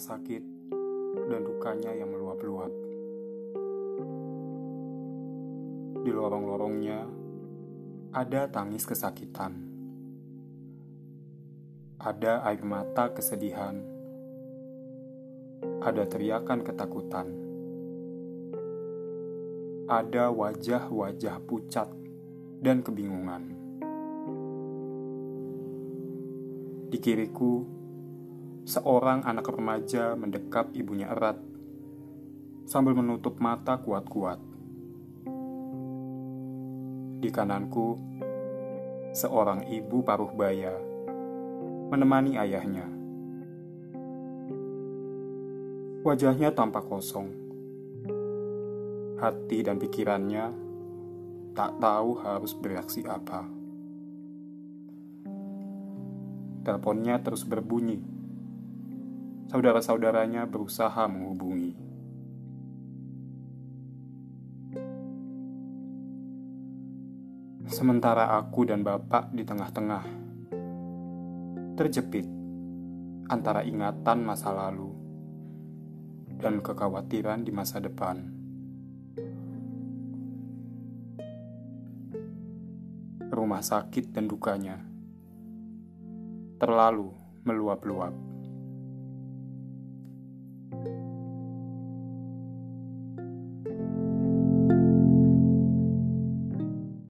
sakit dan dukanya yang meluap-luap. Di lorong-lorongnya ada tangis kesakitan, ada air mata kesedihan, ada teriakan ketakutan, ada wajah-wajah pucat dan kebingungan. Di kiriku, seorang anak remaja mendekap ibunya erat sambil menutup mata kuat-kuat. Di kananku, seorang ibu paruh baya menemani ayahnya. Wajahnya tampak kosong. Hati dan pikirannya tak tahu harus bereaksi apa. Teleponnya terus berbunyi. Saudara-saudaranya berusaha menghubungi. Sementara aku dan bapak di tengah-tengah, terjepit antara ingatan masa lalu dan kekhawatiran di masa depan. Rumah sakit dan dukanya terlalu meluap-luap.